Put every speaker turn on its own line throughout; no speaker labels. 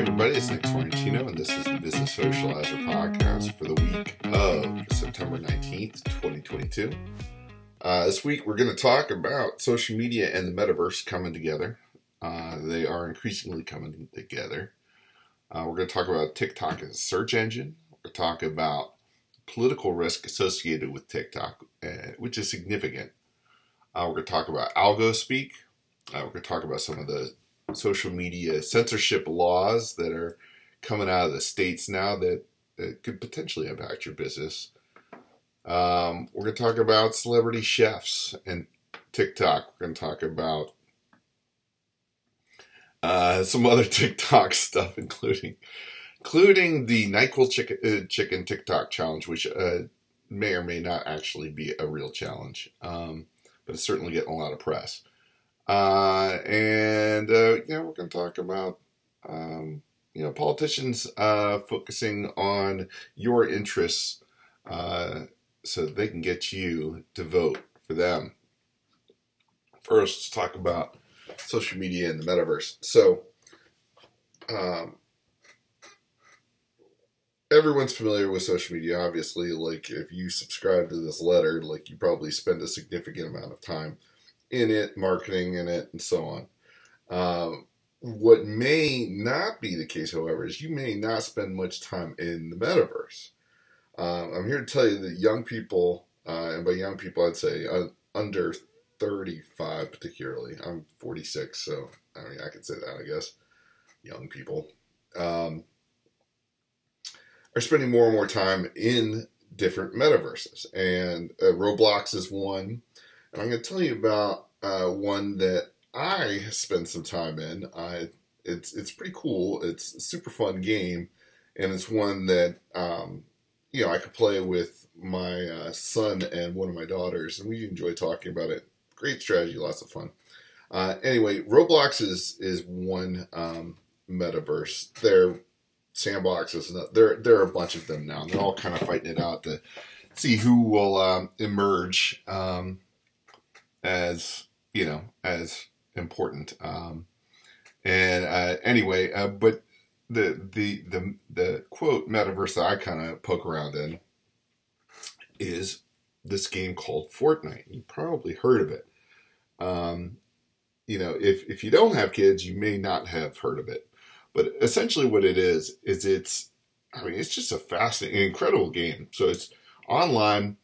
everybody, it's Nick Sorrentino, and this is the Business Socializer podcast for the week of September 19th, 2022. Uh, this week, we're going to talk about social media and the metaverse coming together. Uh, they are increasingly coming together. Uh, we're going to talk about TikTok as a search engine. We're going to talk about political risk associated with TikTok, uh, which is significant. Uh, we're going to talk about algo speak. Uh, we're going to talk about some of the social media censorship laws that are coming out of the states now that, that could potentially impact your business. Um, we're going to talk about celebrity chefs and TikTok. We're going to talk about uh, some other TikTok stuff, including including the Nyquil chicken, uh, chicken TikTok challenge, which uh, may or may not actually be a real challenge, um, but it's certainly getting a lot of press. Uh, and uh, you know, we're going to talk about um, you know politicians uh, focusing on your interests uh, so they can get you to vote for them. First, let's talk about social media and the metaverse. So, um, everyone's familiar with social media. Obviously, like if you subscribe to this letter, like you probably spend a significant amount of time in it, marketing in it, and so on. Um, what may not be the case, however, is you may not spend much time in the metaverse. Um, I'm here to tell you that young people, uh, and by young people, I'd say uh, under 35 particularly. I'm 46, so I mean, I can say that, I guess. Young people um, are spending more and more time in different metaverses, and uh, Roblox is one. And I'm going to tell you about uh, one that I spent some time in. I it's it's pretty cool. It's a super fun game, and it's one that um, you know I could play with my uh, son and one of my daughters, and we enjoy talking about it. Great strategy, lots of fun. Uh, anyway, Roblox is is one um, metaverse. They're sandboxes. There there are a bunch of them now. They're all kind of fighting it out to see who will um, emerge um, as you know as important. Um, and uh, anyway, uh, but the the the the quote metaverse that I kind of poke around in is this game called Fortnite. You probably heard of it. Um, you know, if if you don't have kids, you may not have heard of it. But essentially, what it is is it's I mean it's just a fascinating, incredible game. So it's online.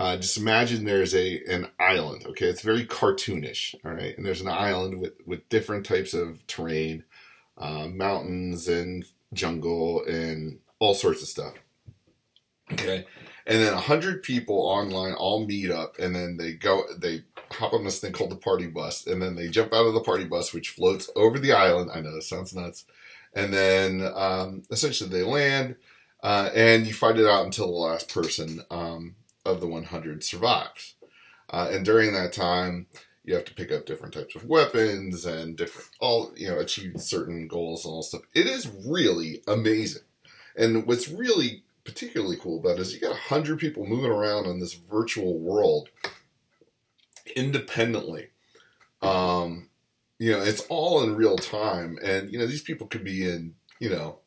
Uh, just imagine there's a an island. Okay, it's very cartoonish. All right, and there's an island with with different types of terrain, uh, mountains and jungle and all sorts of stuff. Okay, and then a hundred people online all meet up, and then they go they hop on this thing called the party bus, and then they jump out of the party bus, which floats over the island. I know this sounds nuts, and then um, essentially they land, uh, and you fight it out until the last person. Um, of the 100 survives. Uh, and during that time, you have to pick up different types of weapons and different, all, you know, achieve certain goals and all stuff. It is really amazing. And what's really particularly cool about it is you got 100 people moving around in this virtual world independently. Um, you know, it's all in real time. And, you know, these people could be in, you know,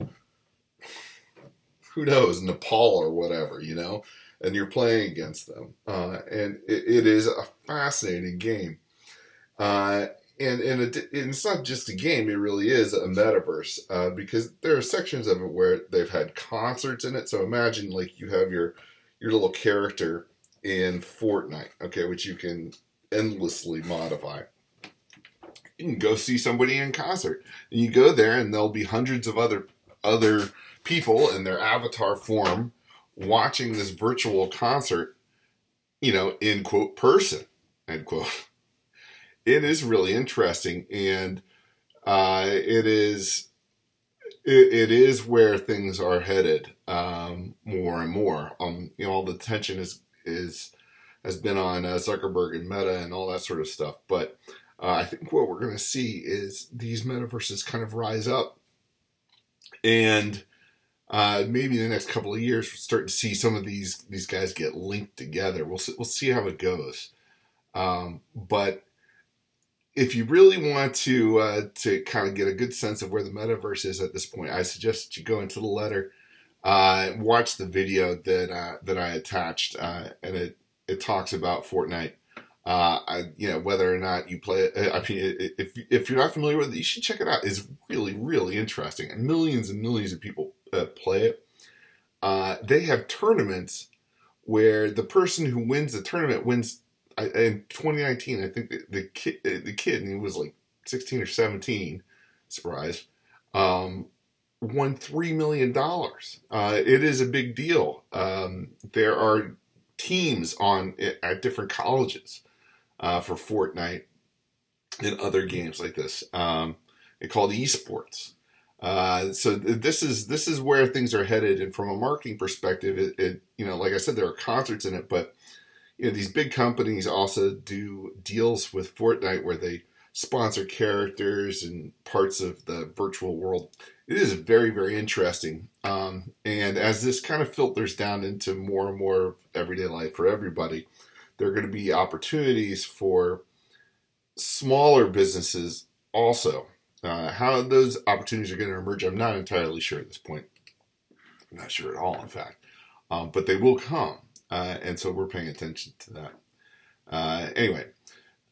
who knows, Nepal or whatever, you know? And you're playing against them. Uh, and it, it is a fascinating game. Uh, and and, it, and, it's not just a game; it really is a metaverse uh, because there are sections of it where they've had concerts in it. So imagine like you have your your little character in Fortnite, okay, which you can endlessly modify. You can go see somebody in concert, and you go there, and there'll be hundreds of other other people in their avatar form watching this virtual concert, you know, in quote person, end quote. It is really interesting, and uh, it is it, it is where things are headed um, more and more. Um, you know, all the tension is is has been on uh, Zuckerberg and Meta and all that sort of stuff. But uh, I think what we're going to see is these metaverses kind of rise up, and uh, maybe in the next couple of years we'll start to see some of these these guys get linked together. We'll see, we'll see how it goes. Um, but if you really want to uh, to kind of get a good sense of where the metaverse is at this point, I suggest you go into the letter, uh, watch the video that uh, that I attached, uh, and it it talks about Fortnite. Uh, I, you know whether or not you play it. I mean, if if you're not familiar with it, you should check it out. It's really really interesting, and millions and millions of people uh, play it. they have tournaments where the person who wins the tournament wins I, in 2019, I think the, the kid, the kid, and he was like 16 or 17, surprise, um, won three million dollars. Uh, it is a big deal. Um, there are teams on at different colleges uh, for Fortnite and other games like this. Um, they called esports. Uh, so this is this is where things are headed, and from a marketing perspective, it, it you know, like I said, there are concerts in it, but you know, these big companies also do deals with Fortnite where they sponsor characters and parts of the virtual world. It is very, very interesting. Um, and as this kind of filters down into more and more everyday life for everybody, there are going to be opportunities for smaller businesses also. Uh, how those opportunities are going to emerge, I'm not entirely sure at this point. I'm not sure at all, in fact. Um, but they will come. Uh, and so we're paying attention to that. Uh, anyway,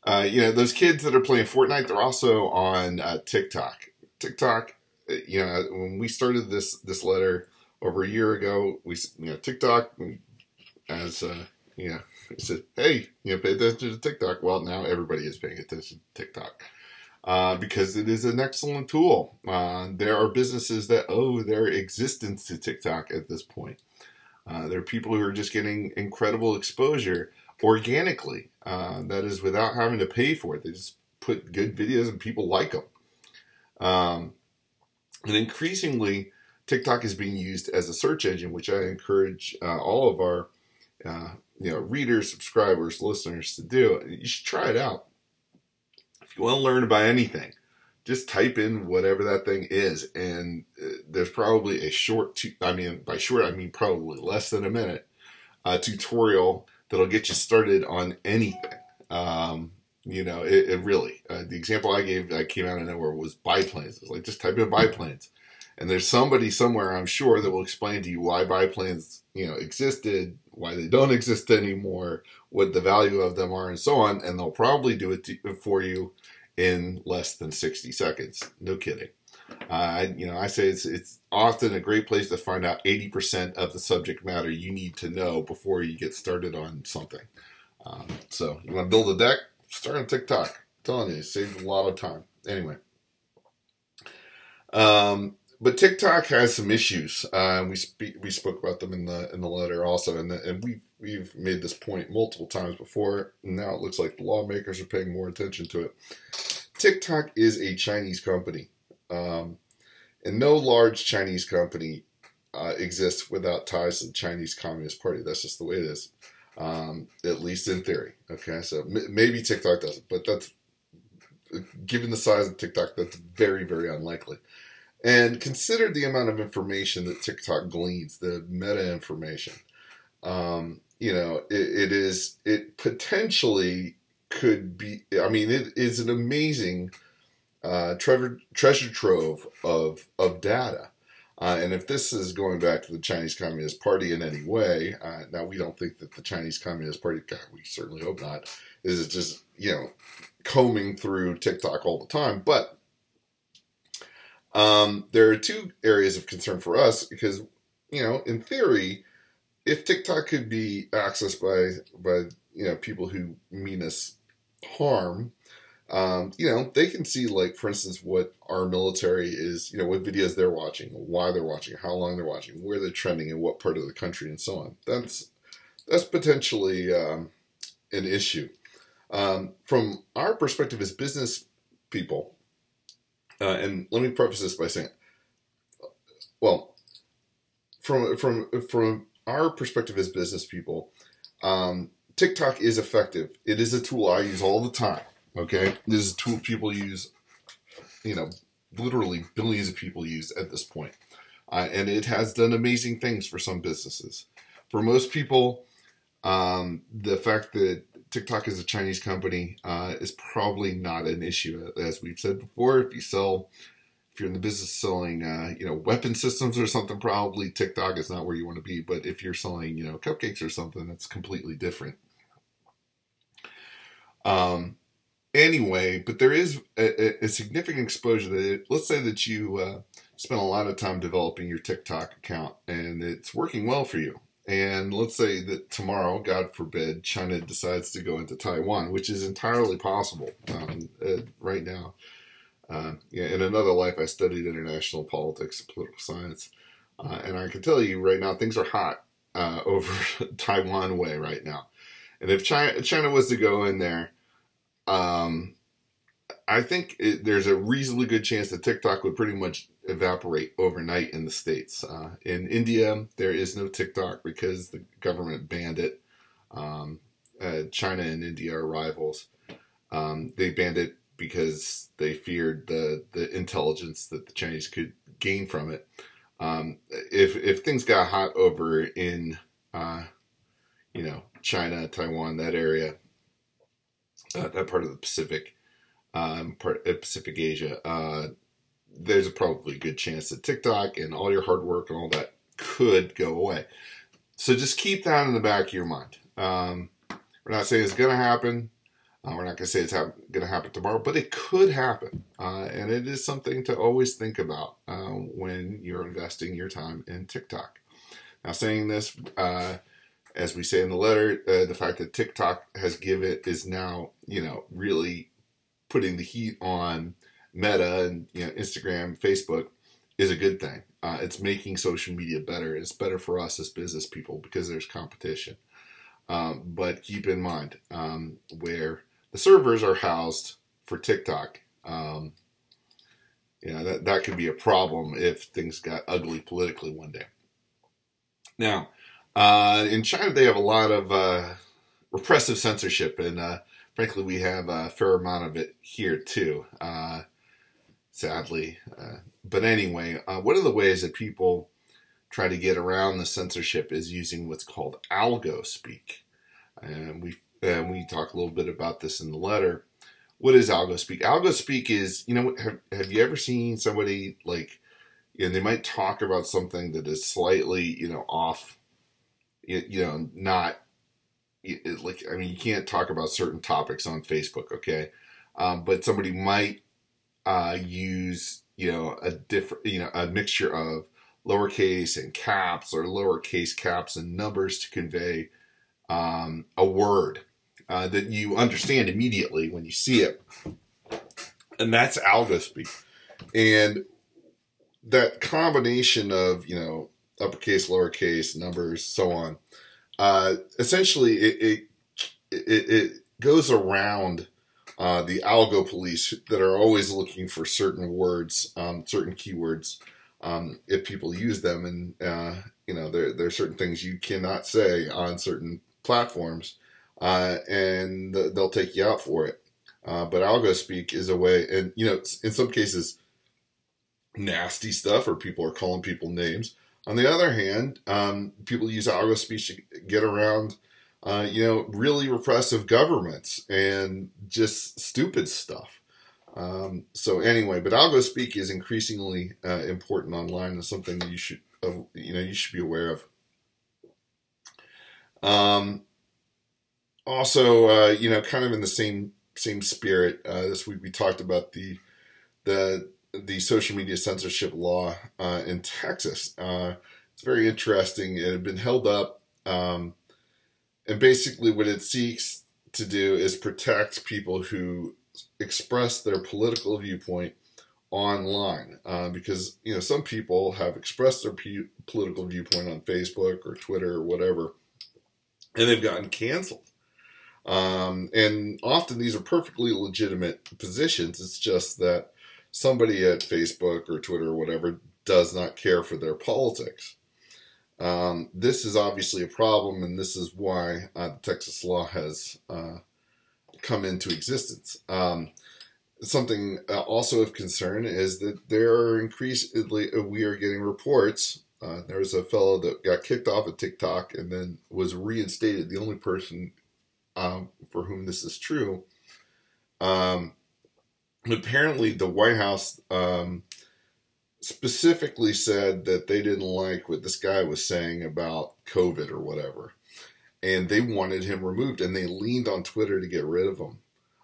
uh, you know, those kids that are playing Fortnite, they're also on uh, TikTok. TikTok, uh, you know, when we started this this letter over a year ago, we, you know, TikTok, as, uh, you know, said, hey, you know, pay attention to TikTok. Well, now everybody is paying attention to TikTok. Uh, because it is an excellent tool. Uh, there are businesses that owe their existence to TikTok at this point. Uh, there are people who are just getting incredible exposure organically. Uh, that is without having to pay for it. They just put good videos and people like them. Um, and increasingly, TikTok is being used as a search engine, which I encourage uh, all of our you know readers, subscribers, listeners to do. You should try it out. If you want to learn about anything, just type in whatever that thing is, and uh, there's probably a short, tu- I mean, by short, I mean probably less than a minute, uh, tutorial that'll get you started on anything. Um, you know, it, it really, uh, the example I gave that came out of nowhere was biplanes. It's like, just type in biplanes. And there's somebody somewhere, I'm sure, that will explain to you why biplanes, you know, existed, why they don't exist anymore, what the value of them are, and so on. And they'll probably do it to, for you in less than 60 seconds. No kidding. Uh, you know, I say it's it's often a great place to find out 80% of the subject matter you need to know before you get started on something. Um, so you want to build a deck? Start on TikTok. I'm telling you, it saves a lot of time. Anyway, um, but TikTok has some issues. Uh, we we spoke about them in the in the letter also, and the, and we we've made this point multiple times before. Now it looks like the lawmakers are paying more attention to it. TikTok is a Chinese company, um, and no large Chinese company uh, exists without ties to the Chinese Communist Party. That's just the way it is, um, at least in theory. Okay, so m- maybe TikTok doesn't, but that's given the size of TikTok, that's very very unlikely. And consider the amount of information that TikTok gleans, the meta information. Um, you know, it, it is it potentially could be. I mean, it is an amazing uh, treasure treasure trove of of data. Uh, and if this is going back to the Chinese Communist Party in any way, uh, now we don't think that the Chinese Communist Party, God, we certainly hope not, is just you know combing through TikTok all the time. But um, there are two areas of concern for us because you know, in theory, if TikTok could be accessed by by you know people who mean us harm, um, you know they can see like for instance what our military is, you know what videos they're watching, why they're watching, how long they're watching, where they're trending, in what part of the country, and so on. That's that's potentially um, an issue. Um, from our perspective as business people, uh, and let me preface this by saying, well, from from from our perspective as business people, um, TikTok is effective. It is a tool I use all the time. Okay, this is a tool people use. You know, literally billions of people use at this point, uh, and it has done amazing things for some businesses. For most people, um, the fact that TikTok is a Chinese company uh, is probably not an issue, as we've said before. If you sell, if you're in the business of selling, uh, you know, weapon systems or something, probably TikTok is not where you want to be. But if you're selling, you know, cupcakes or something, that's completely different. Um, anyway, but there is a, a significant exposure that it, let's say that you uh, spent a lot of time developing your TikTok account and it's working well for you. And let's say that tomorrow, God forbid, China decides to go into Taiwan, which is entirely possible um, uh, right now. Uh, yeah, in another life, I studied international politics and political science. Uh, and I can tell you right now, things are hot uh, over Taiwan way right now. And if China, China was to go in there, um, I think it, there's a reasonably good chance that TikTok would pretty much evaporate overnight in the states. Uh, in India, there is no TikTok because the government banned it. Um, uh, China and India are rivals. Um, they banned it because they feared the the intelligence that the Chinese could gain from it. Um, if if things got hot over in uh, you know China, Taiwan, that area, uh, that part of the Pacific, um, part of Pacific Asia, there's a probably good chance that TikTok and all your hard work and all that could go away. So just keep that in the back of your mind. Um, we're not saying it's going to happen. Uh, we're not going to say it's going to happen tomorrow, but it could happen. Uh, and it is something to always think about uh, when you're investing your time in TikTok. Now, saying this, uh, as we say in the letter, uh, the fact that TikTok has given is now, you know, really putting the heat on Meta and you know, Instagram, Facebook is a good thing. Uh, it's making social media better. It's better for us as business people because there's competition. Um, but keep in mind um, where the servers are housed for TikTok. Um, you know that that could be a problem if things got ugly politically one day. Now, uh, in China, they have a lot of uh, repressive censorship, and uh, frankly, we have a fair amount of it here too. Uh, sadly. Uh, but anyway, uh, one of the ways that people try to get around the censorship is using what's called algo speak. And we and we talk a little bit about this in the letter. What is algo speak? Algo speak is, you know, have, have you ever seen somebody like, you know, they might talk about something that is slightly, you know, off, you, know, not it, like, I mean, you can't talk about certain topics on Facebook, okay? Um, but somebody might uh, use you know a different you know a mixture of lowercase and caps or lowercase caps and numbers to convey um, a word uh, that you understand immediately when you see it, and that's algo speak, and that combination of you know uppercase, lowercase, numbers, so on. Uh, essentially, it, it it, it goes around uh, the algo police that are always looking for certain words, um, certain keywords, um, if people use them. And, uh, you know, there, there are certain things you cannot say on certain platforms, uh, and they'll take you out for it. Uh, but algo speak is a way, and, you know, in some cases, nasty stuff or people are calling people names. On the other hand, um, people use algo speak to get around uh, you know, really repressive governments and just stupid stuff. Um, so anyway, but algo speak is increasingly uh, important online and something that you should, uh, you know, you should be aware of. Um, also, uh, you know, kind of in the same same spirit, uh, this week we talked about the the the social media censorship law uh, in Texas. It's very interesting. It had been held up. Um, and basically, what it seeks to do is protect people who express their political viewpoint online uh, because you know some people have expressed their p- political viewpoint on Facebook or Twitter or whatever, and they've gotten canceled. Um, and often these are perfectly legitimate positions. It's just that somebody at Facebook or Twitter or whatever does not care for their politics. Um, this is obviously a problem, and this is why uh, Texas law has uh, come into existence. Um, something uh, also of concern is that there are increasingly uh, we are getting reports. Uh, there was a fellow that got kicked off of TikTok and then was reinstated. The only person um, for whom this is true. Um, apparently, the White House um, specifically said that they didn't like what this guy was saying about COVID or whatever, and they wanted him removed, and they leaned on Twitter to get rid of him,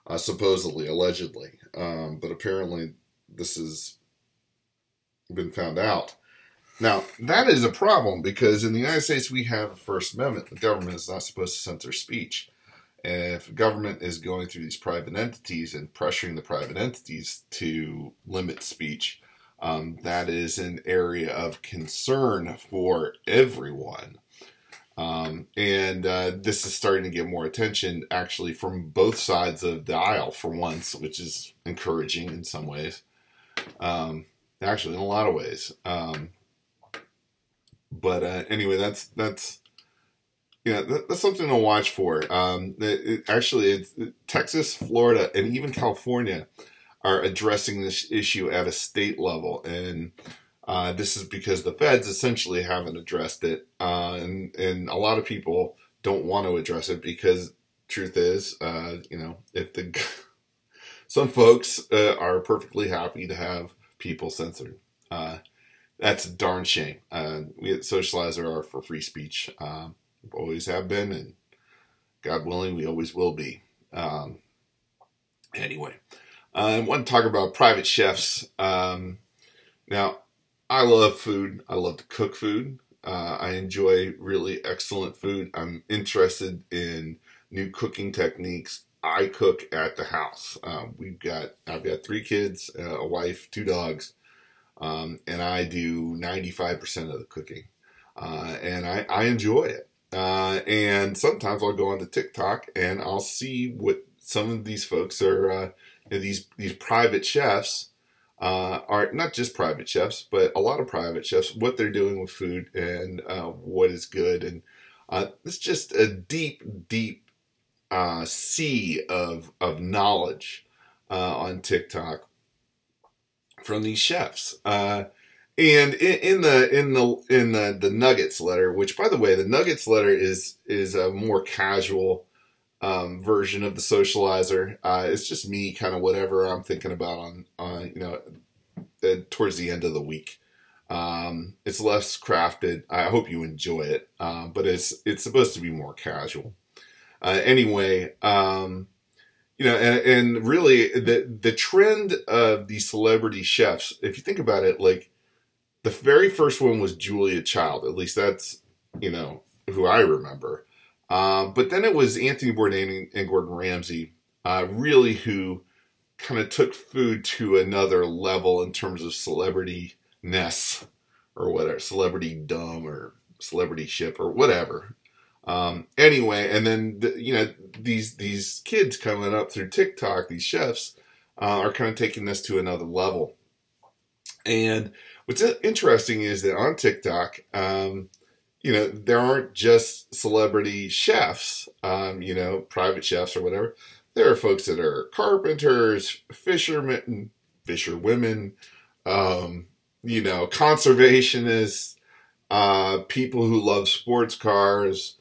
uh, supposedly, allegedly. Um, but apparently, this has been found out. Now, that is a problem because in the United States we have a First Amendment. The government is not supposed to censor speech. And if government is going through these private entities and pressuring the private entities to limit speech, um, that is an area of concern for everyone. Um, and uh, this is starting to get more attention actually from both sides of the aisle for once, which is encouraging in some ways. Um, actually, in a lot of ways. Um, but uh, anyway, that's that's yeah, that, that's something to watch for. Um, it, it, actually, it's, Texas, Florida, and even California are addressing this issue at a state level, and uh, this is because the feds essentially haven't addressed it, uh, and and a lot of people don't want to address it because truth is, uh, you know, if the some folks uh, are perfectly happy to have people censored. Uh, that's a darn shame. Uh, we at Socializer are for free speech. Um, always have been, and God willing, we always will be. Um, anyway, I want to talk about private chefs. Um, now, I love food. I love to cook food. Uh, I enjoy really excellent food. I'm interested in new cooking techniques. I cook at the house. Uh, we've got I've got three kids, uh, a wife, two dogs, um, and I do 95% of the cooking, uh, and I, I, enjoy it. Uh, and sometimes I'll go on onto TikTok and I'll see what some of these folks are. Uh, you know, these these private chefs uh, are not just private chefs, but a lot of private chefs. What they're doing with food and uh, what is good, and uh, it's just a deep, deep sea of of knowledge on TikTok from these chefs. Uh, and in, in, the in the in the the Nuggets letter, which by the way, the Nuggets letter is is a more casual um, version of the Socializer. Uh, it's just me, kind of whatever I'm thinking about on on you know uh, towards the end of the week. Um, it's less crafted. I hope you enjoy it, um, but it's it's supposed to be more casual. Uh, anyway, um, you know, and, and really the the trend of the celebrity chefs, if you think about it, like the very first one was Julia Child. At least that's you know who I remember. Uh, but then it was Anthony Bourdain and Gordon Ramsay, uh, really who kind of took food to another level in terms of celebrity ness or whatever, celebrity dumb or celebrity ship or whatever. Um, anyway, and then the, you know these these kids coming up through TikTok, these chefs uh, are kind of taking this to another level. And what's interesting is that on TikTok, um, you know, there aren't just celebrity chefs, um, you know, private chefs or whatever. There are folks that are carpenters, fishermen, fisherwomen, um, you know, conservationists, uh, people who love sports cars,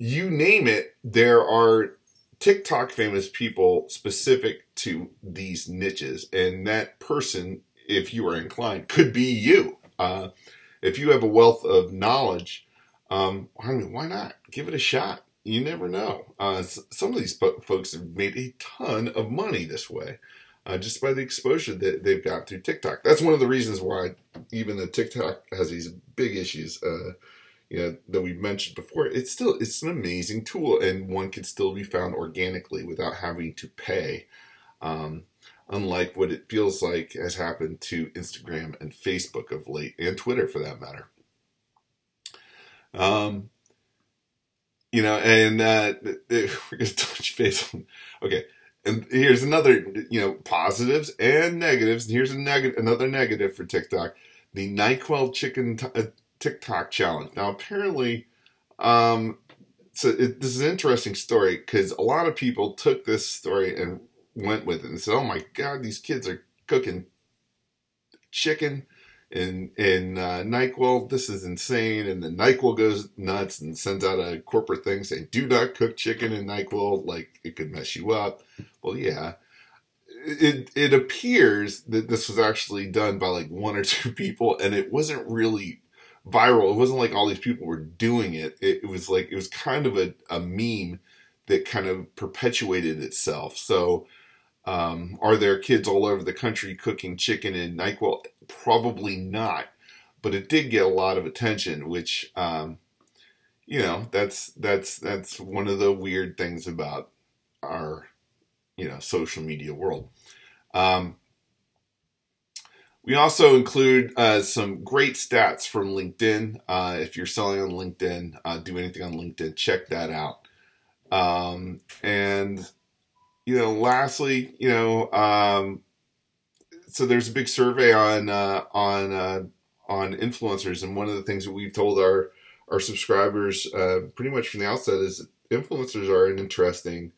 you name it, there are TikTok famous people specific to these niches, and that person, if you are inclined, could be you. Uh, if you have a wealth of knowledge, um, I mean, why not give it a shot? You never know. Uh, some of these folks have made a ton of money this way, uh, just by the exposure that they've got through TikTok. That's one of the reasons why even the TikTok has these big issues. Uh, you know that we mentioned before it's still it's an amazing tool and one can still be found organically without having to pay um, unlike what it feels like has happened to instagram and facebook of late and twitter for that matter um, you know and uh, we're gonna touch base on okay and here's another you know positives and negatives and here's a negative another negative for tiktok the nyquil chicken t- uh, TikTok challenge. Now, apparently, um, so it, this is an interesting story because a lot of people took this story and went with it and said, "Oh my God, these kids are cooking chicken in in uh, Nyquil, this is insane. And then Nyquil goes nuts and sends out a corporate thing saying, "Do not cook chicken in Nyquil, like it could mess you up." Well, yeah. It it appears that this was actually done by like one or two people, and it wasn't really viral. It wasn't like all these people were doing it. It, it was like it was kind of a, a meme that kind of perpetuated itself. So um, are there kids all over the country cooking chicken in NyQuil? Probably not, but it did get a lot of attention, which um, you know that's that's that's one of the weird things about our you know social media world. Um, we also include uh, some great stats from LinkedIn. Uh, if you're selling on LinkedIn, uh, do anything on LinkedIn, check that out. Um, and you know, lastly, you know, um, so there's a big survey on uh, on uh, on influencers, and one of the things that we've told our our subscribers uh, pretty much from the outset is influencers are an interesting,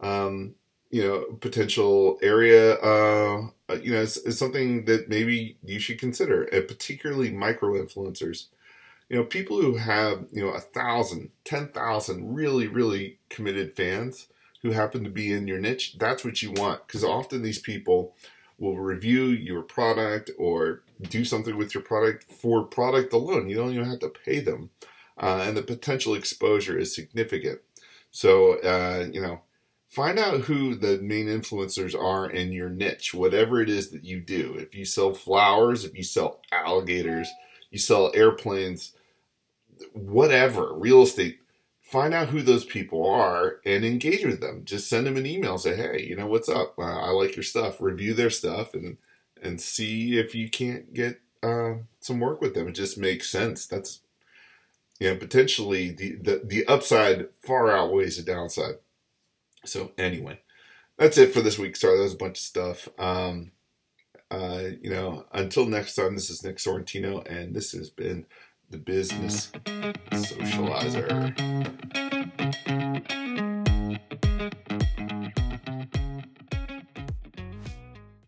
um, you know, potential area. Uh, you know, it's, it's something that maybe you should consider, and particularly micro influencers you know, people who have, you know, a thousand, ten thousand really, really committed fans who happen to be in your niche, that's what you want. Because often these people will review your product or do something with your product for product alone. You don't even have to pay them. Uh, and the potential exposure is significant. So, uh, you know, find out who the main influencers are in your niche, whatever it is that you do. If you sell flowers, if you sell alligators, you sell airplanes, whatever, real estate, find out who those people are and engage with them. Just send them an email, say, hey, you know, what's up? Uh, I like your stuff. Review their stuff and and see if you can't get uh, some work with them. It just makes sense. That's you know, potentially the, the, the upside far outweighs the downside. So anyway, that's it for this week. Sorry, that was a bunch of stuff. Um, uh, you know, until next time, this is Nick Sorrentino, and this has been the business socializer.